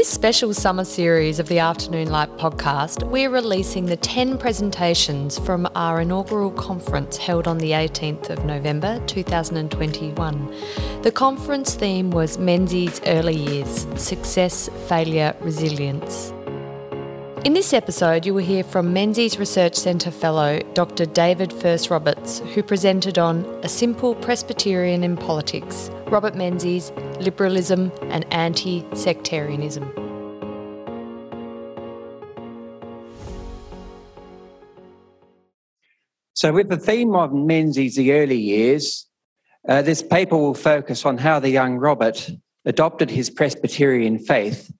this special summer series of the Afternoon Light podcast, we're releasing the 10 presentations from our inaugural conference held on the 18th of November 2021. The conference theme was Menzies Early Years Success, Failure, Resilience. In this episode, you will hear from Menzies Research Centre Fellow Dr. David Furst Roberts, who presented on A Simple Presbyterian in Politics Robert Menzies, Liberalism and Anti Sectarianism. So, with the theme of Menzies' the early years, uh, this paper will focus on how the young Robert adopted his Presbyterian faith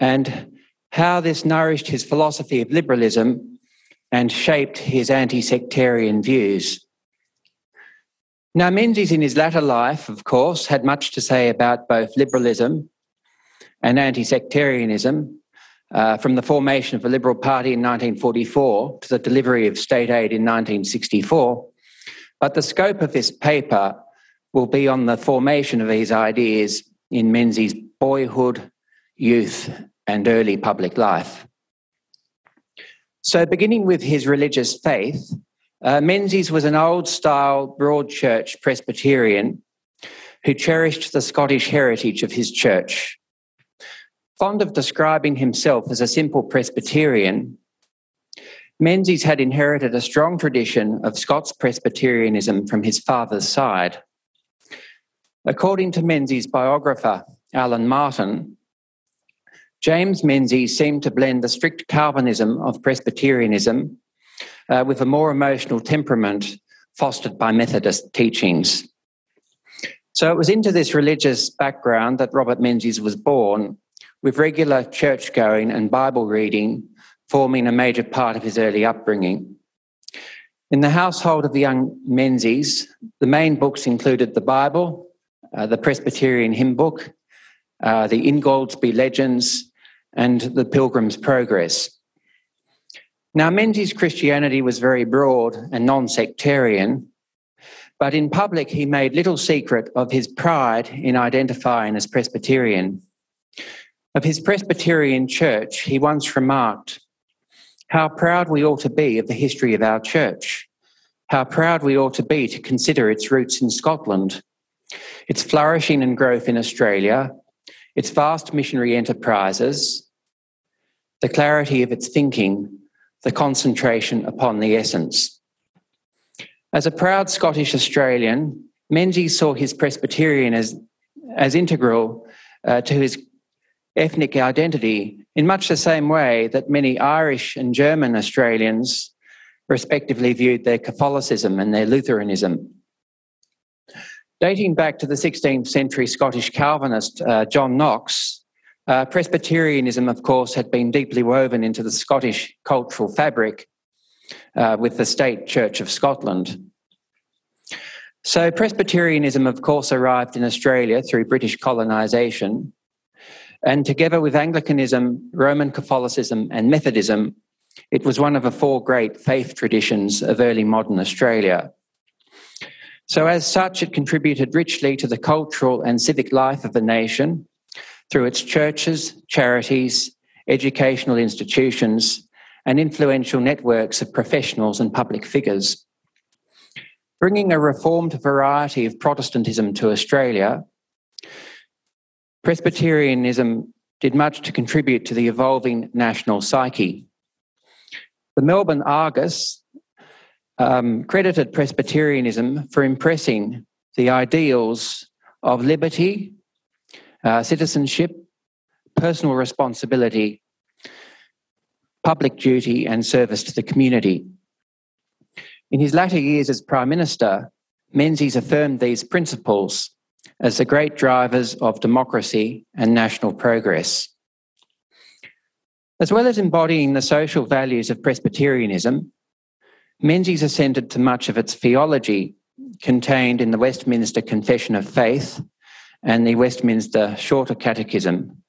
and how this nourished his philosophy of liberalism and shaped his anti sectarian views. Now, Menzies, in his latter life, of course, had much to say about both liberalism and anti sectarianism, uh, from the formation of the Liberal Party in 1944 to the delivery of state aid in 1964. But the scope of this paper will be on the formation of these ideas in Menzies' boyhood, youth, and early public life. So, beginning with his religious faith, uh, Menzies was an old style broad church Presbyterian who cherished the Scottish heritage of his church. Fond of describing himself as a simple Presbyterian, Menzies had inherited a strong tradition of Scots Presbyterianism from his father's side. According to Menzies' biographer, Alan Martin, James Menzies seemed to blend the strict Calvinism of Presbyterianism uh, with a more emotional temperament fostered by Methodist teachings. So it was into this religious background that Robert Menzies was born, with regular church going and Bible reading forming a major part of his early upbringing. In the household of the young Menzies, the main books included the Bible, uh, the Presbyterian hymn book, uh, the Ingoldsby Legends, and the Pilgrim's Progress. Now, Menzies' Christianity was very broad and non sectarian, but in public he made little secret of his pride in identifying as Presbyterian. Of his Presbyterian church, he once remarked, How proud we ought to be of the history of our church. How proud we ought to be to consider its roots in Scotland, its flourishing and growth in Australia, its vast missionary enterprises, the clarity of its thinking, the concentration upon the essence. As a proud Scottish Australian, Menzies saw his Presbyterian as, as integral uh, to his ethnic identity in much the same way that many Irish and German Australians respectively viewed their Catholicism and their Lutheranism. Dating back to the 16th century Scottish Calvinist uh, John Knox, uh, Presbyterianism, of course, had been deeply woven into the Scottish cultural fabric uh, with the State Church of Scotland. So, Presbyterianism, of course, arrived in Australia through British colonisation, and together with Anglicanism, Roman Catholicism, and Methodism, it was one of the four great faith traditions of early modern Australia. So, as such, it contributed richly to the cultural and civic life of the nation through its churches, charities, educational institutions, and influential networks of professionals and public figures. Bringing a reformed variety of Protestantism to Australia, Presbyterianism did much to contribute to the evolving national psyche. The Melbourne Argus um, credited Presbyterianism for impressing the ideals of liberty, uh, citizenship, personal responsibility, public duty, and service to the community. In his latter years as Prime Minister, Menzies affirmed these principles as the great drivers of democracy and national progress. As well as embodying the social values of Presbyterianism, Menzies assented to much of its theology contained in the Westminster Confession of Faith and the Westminster Shorter Catechism.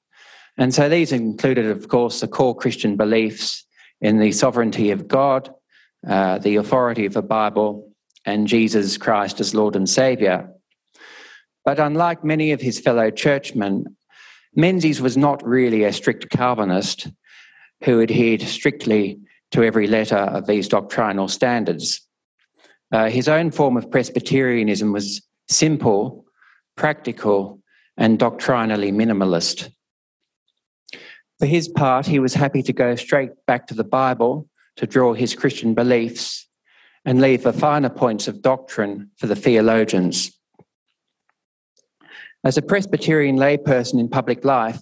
And so these included, of course, the core Christian beliefs in the sovereignty of God, uh, the authority of the Bible, and Jesus Christ as Lord and Saviour. But unlike many of his fellow churchmen, Menzies was not really a strict Calvinist who adhered strictly to every letter of these doctrinal standards. Uh, his own form of Presbyterianism was simple, practical, and doctrinally minimalist. For his part, he was happy to go straight back to the Bible to draw his Christian beliefs and leave the finer points of doctrine for the theologians. As a Presbyterian layperson in public life,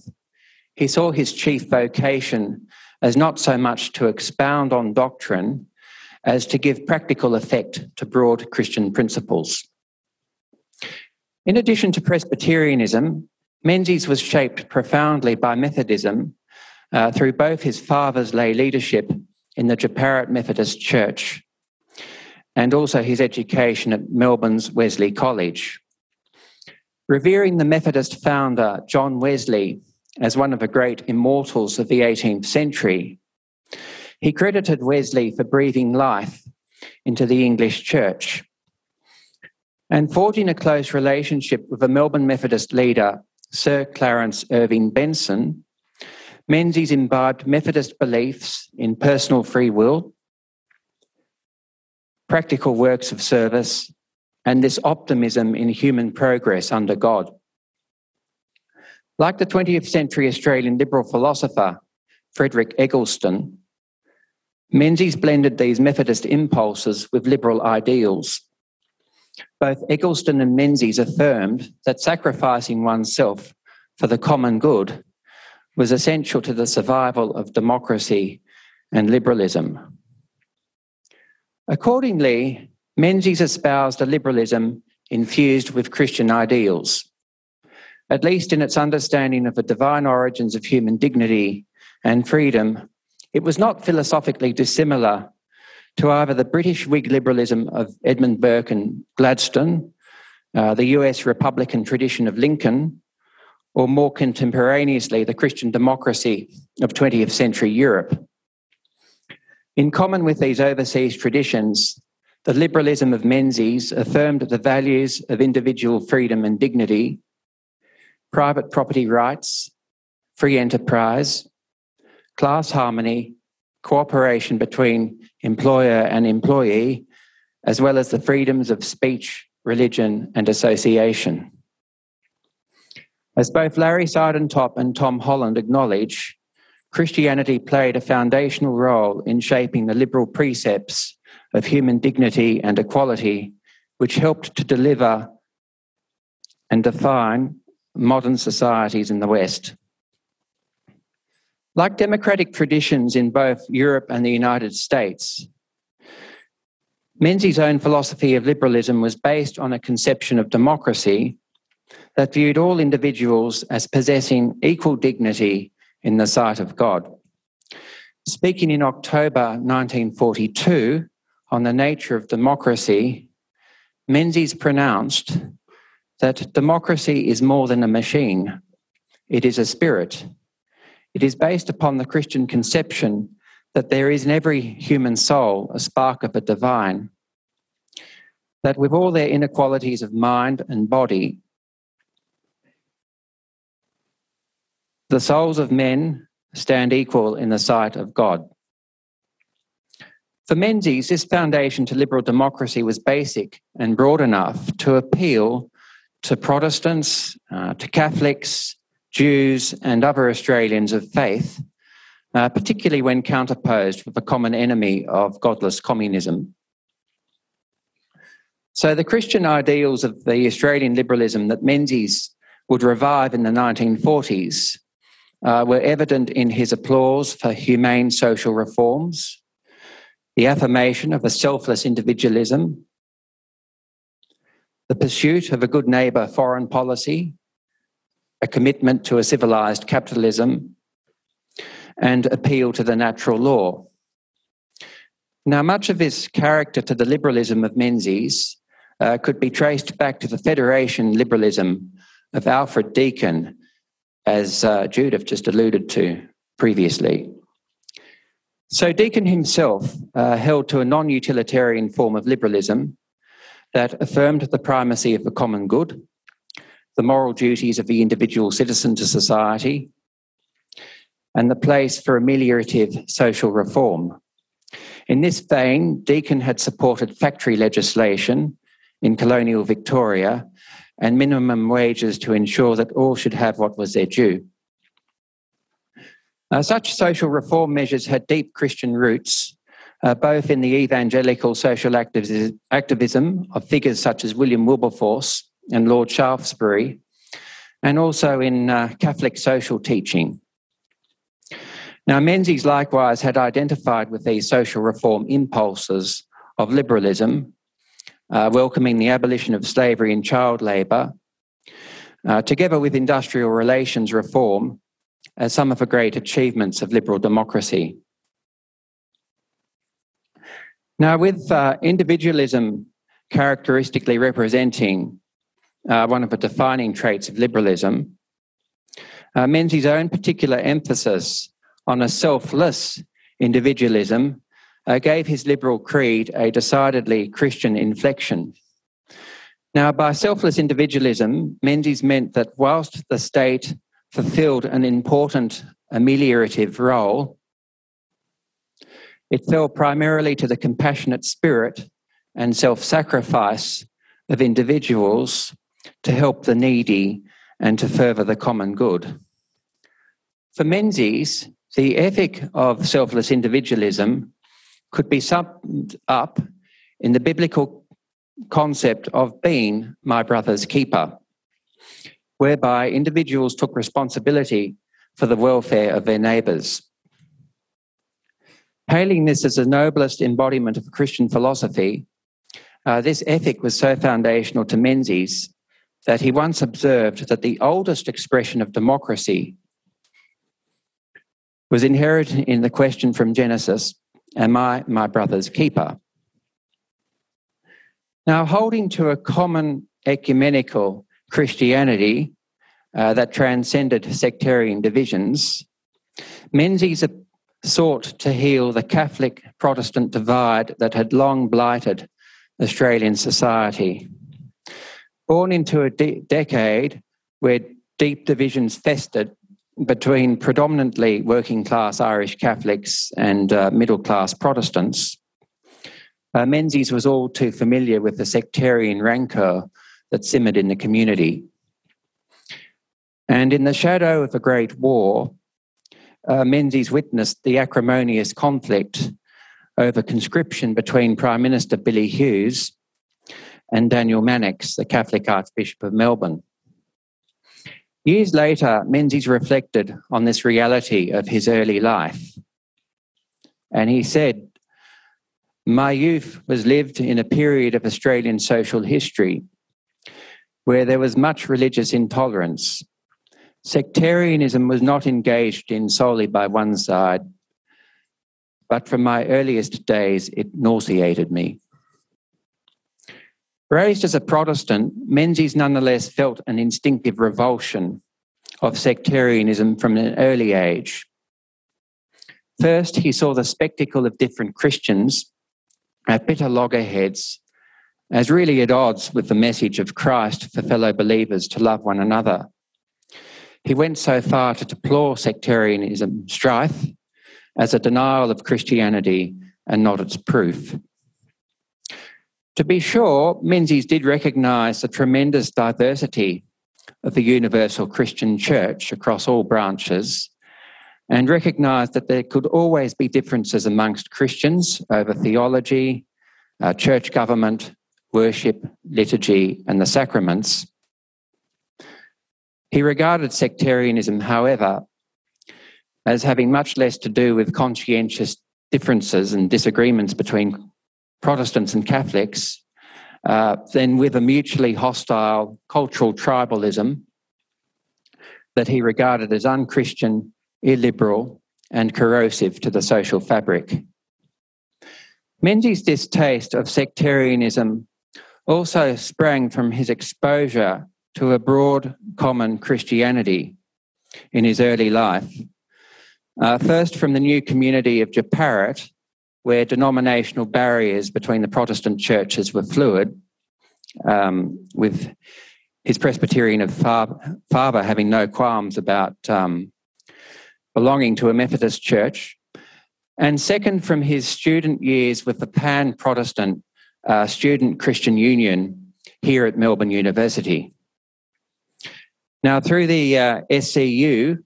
he saw his chief vocation as not so much to expound on doctrine as to give practical effect to broad Christian principles. In addition to Presbyterianism, Menzies was shaped profoundly by Methodism uh, through both his father's lay leadership in the Jeparit Methodist Church and also his education at Melbourne's Wesley College. Revering the Methodist founder, John Wesley, as one of the great immortals of the 18th century, he credited Wesley for breathing life into the English church. And forging a close relationship with a Melbourne Methodist leader, Sir Clarence Irving Benson, Menzies imbibed Methodist beliefs in personal free will, practical works of service, and this optimism in human progress under God. Like the 20th century Australian liberal philosopher Frederick Eggleston, Menzies blended these Methodist impulses with liberal ideals. Both Eggleston and Menzies affirmed that sacrificing oneself for the common good was essential to the survival of democracy and liberalism. Accordingly, Menzies espoused a liberalism infused with Christian ideals, at least in its understanding of the divine origins of human dignity and freedom. It was not philosophically dissimilar to either the British Whig liberalism of Edmund Burke and Gladstone, uh, the US Republican tradition of Lincoln, or more contemporaneously, the Christian democracy of 20th century Europe. In common with these overseas traditions, the liberalism of Menzies affirmed the values of individual freedom and dignity, private property rights, free enterprise, class harmony, cooperation between employer and employee, as well as the freedoms of speech, religion, and association. As both Larry Siedentop and Tom Holland acknowledge, Christianity played a foundational role in shaping the liberal precepts of human dignity and equality, which helped to deliver and define modern societies in the West. Like democratic traditions in both Europe and the United States, Menzies' own philosophy of liberalism was based on a conception of democracy that viewed all individuals as possessing equal dignity in the sight of God. Speaking in October 1942, on the nature of democracy, Menzies pronounced that democracy is more than a machine, it is a spirit. It is based upon the Christian conception that there is in every human soul a spark of the divine, that with all their inequalities of mind and body, the souls of men stand equal in the sight of God. For Menzies, this foundation to liberal democracy was basic and broad enough to appeal to Protestants, uh, to Catholics, Jews, and other Australians of faith, uh, particularly when counterposed with the common enemy of godless communism. So, the Christian ideals of the Australian liberalism that Menzies would revive in the 1940s uh, were evident in his applause for humane social reforms, the affirmation of a selfless individualism, the pursuit of a good neighbour foreign policy, a commitment to a civilised capitalism, and appeal to the natural law. Now, much of this character to the liberalism of Menzies uh, could be traced back to the Federation liberalism of Alfred Deakin, as uh, Judith just alluded to previously. So Deakin himself uh, held to a non utilitarian form of liberalism that affirmed the primacy of the common good, the moral duties of the individual citizen to society, and the place for ameliorative social reform. In this vein, Deakin had supported factory legislation in colonial Victoria and minimum wages to ensure that all should have what was their due. Such social reform measures had deep Christian roots, uh, both in the evangelical social activism of figures such as William Wilberforce and Lord Shaftesbury, and also in uh, Catholic social teaching. Now, Menzies likewise had identified with these social reform impulses of liberalism, uh, welcoming the abolition of slavery and child labour, uh, together with industrial relations reform as some of the great achievements of liberal democracy. Now, with uh, individualism characteristically representing uh, one of the defining traits of liberalism, uh, Menzies' own particular emphasis on a selfless individualism uh, gave his liberal creed a decidedly Christian inflection. Now, by selfless individualism, Menzies meant that whilst the state fulfilled an important ameliorative role, it fell primarily to the compassionate spirit and self sacrifice of individuals to help the needy and to further the common good. For Menzies, the ethic of selfless individualism could be summed up in the biblical concept of being my brother's keeper, whereby individuals took responsibility for the welfare of their neighbours. Hailing this as the noblest embodiment of Christian philosophy, uh, this ethic was so foundational to Menzies that he once observed that the oldest expression of democracy was inherent in the question from Genesis Am I my brother's keeper? Now, holding to a common ecumenical Christianity uh, that transcended sectarian divisions, Menzies sought to heal the Catholic Protestant divide that had long blighted Australian society. Born into a de- decade where deep divisions festered between predominantly working class Irish Catholics and uh, middle class Protestants, uh, Menzies was all too familiar with the sectarian rancour that simmered in the community. And in the shadow of the Great War, uh, Menzies witnessed the acrimonious conflict over conscription between Prime Minister Billy Hughes and Daniel Mannix, the Catholic Archbishop of Melbourne. Years later, Menzies reflected on this reality of his early life. And he said, My youth was lived in a period of Australian social history where there was much religious intolerance. Sectarianism was not engaged in solely by one side, but from my earliest days, it nauseated me. Raised as a Protestant, Menzies nonetheless felt an instinctive revulsion of sectarianism from an early age. First, he saw the spectacle of different Christians at bitter loggerheads as really at odds with the message of Christ for fellow believers to love one another. He went so far to deplore sectarianism strife as a denial of Christianity and not its proof. To be sure, Menzies did recognise the tremendous diversity of the universal Christian church across all branches and recognised that there could always be differences amongst Christians over theology, uh, church government, worship, liturgy, and the sacraments. He regarded sectarianism, however, as having much less to do with conscientious differences and disagreements between Protestants and Catholics, uh, than with a mutually hostile cultural tribalism that he regarded as unchristian, illiberal, and corrosive to the social fabric. Menzies' distaste of sectarianism also sprang from his exposure to a broad common Christianity in his early life. Uh, first, from the new community of Jeparit, where denominational barriers between the Protestant churches were fluid, um, with his Presbyterian father having no qualms about um, belonging to a Methodist church. And second, from his student years with the Pan Protestant uh, Student Christian Union here at Melbourne University. Now, through the uh, SCU,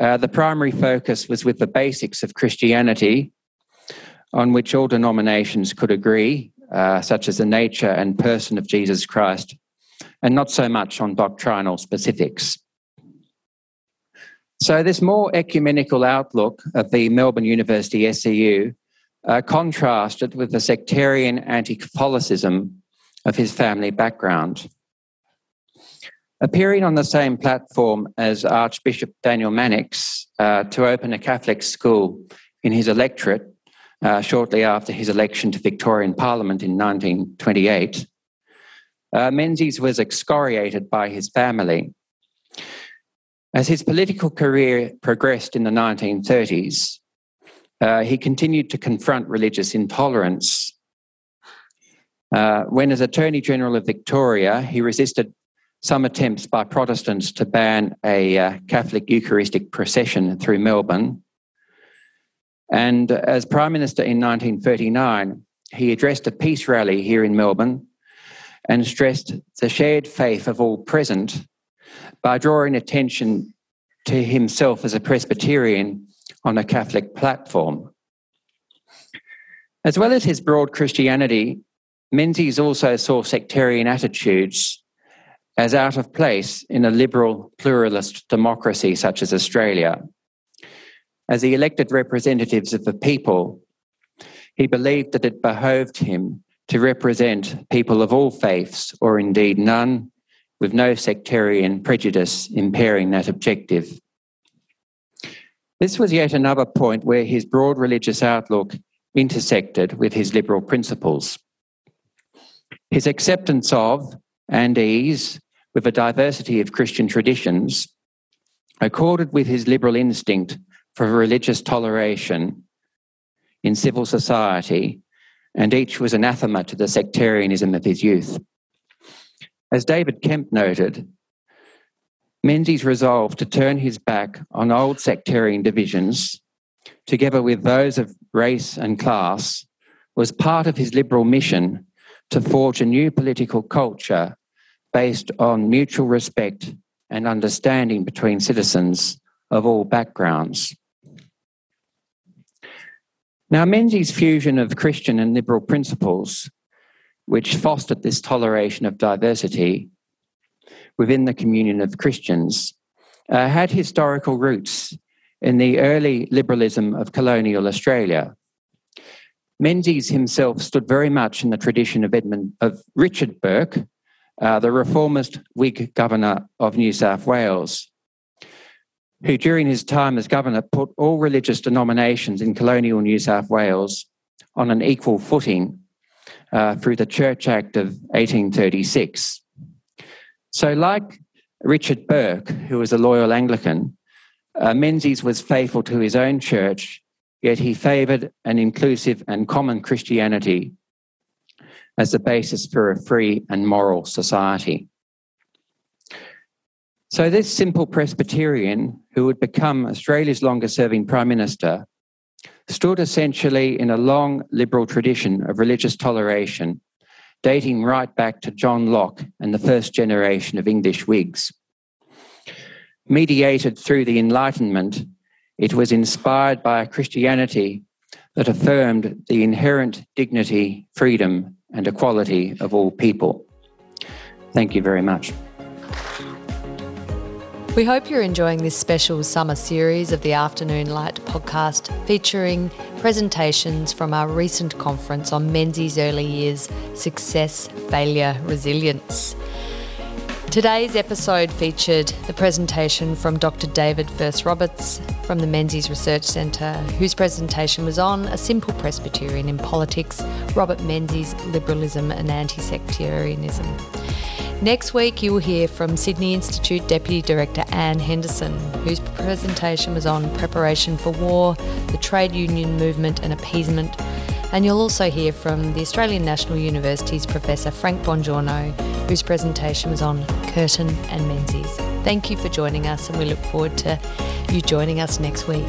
uh, the primary focus was with the basics of Christianity, on which all denominations could agree, uh, such as the nature and person of Jesus Christ, and not so much on doctrinal specifics. So, this more ecumenical outlook of the Melbourne University SCU uh, contrasted with the sectarian anti Catholicism of his family background. Appearing on the same platform as Archbishop Daniel Mannix uh, to open a Catholic school in his electorate uh, shortly after his election to Victorian Parliament in 1928, uh, Menzies was excoriated by his family. As his political career progressed in the 1930s, uh, he continued to confront religious intolerance. Uh, when, as Attorney General of Victoria, he resisted some attempts by Protestants to ban a uh, Catholic Eucharistic procession through Melbourne. And as Prime Minister in 1939, he addressed a peace rally here in Melbourne and stressed the shared faith of all present by drawing attention to himself as a Presbyterian on a Catholic platform. As well as his broad Christianity, Menzies also saw sectarian attitudes as out of place in a liberal pluralist democracy such as Australia. As the elected representatives of the people, he believed that it behoved him to represent people of all faiths, or indeed none, with no sectarian prejudice impairing that objective. This was yet another point where his broad religious outlook intersected with his liberal principles. His acceptance of and ease with a diversity of Christian traditions accorded with his liberal instinct for religious toleration in civil society, and each was anathema to the sectarianism of his youth. As David Kemp noted, Menzies resolved to turn his back on old sectarian divisions, together with those of race and class, was part of his liberal mission to forge a new political culture based on mutual respect and understanding between citizens of all backgrounds. Now, Menzies' fusion of Christian and liberal principles, which fostered this toleration of diversity, within the communion of Christians uh, had historical roots in the early liberalism of colonial Australia. Menzies himself stood very much in the tradition of Edmund of Richard Bourke, uh, the reformist Whig governor of New South Wales, who during his time as governor put all religious denominations in colonial New South Wales on an equal footing uh, through the Church Act of 1836. So, like Richard Bourke, who was a loyal Anglican, uh, Menzies was faithful to his own church, yet he favoured an inclusive and common Christianity as the basis for a free and moral society. So, this simple Presbyterian, who would become Australia's longest serving Prime Minister, stood essentially in a long liberal tradition of religious toleration dating right back to John Locke and the first generation of English Whigs. Mediated through the Enlightenment, it was inspired by a Christianity that affirmed the inherent dignity, freedom, and equality of all people. Thank you very much. We hope you're enjoying this special summer series of the Afternoon Light podcast featuring presentations from our recent conference on Menzies Early Years Success, Failure, Resilience. Today's episode featured the presentation from Dr. David Furst Roberts from the Menzies Research Centre, whose presentation was on A Simple Presbyterian in Politics, Robert Menzies' Liberalism and Anti Sectarianism. Next week, you will hear from Sydney Institute Deputy Director Anne Henderson, whose presentation was on preparation for war, the trade union movement and appeasement, And you'll also hear from the Australian National University's Professor Frank Bongiorno, whose presentation was on Curtin and Menzies. Thank you for joining us, and we look forward to you joining us next week.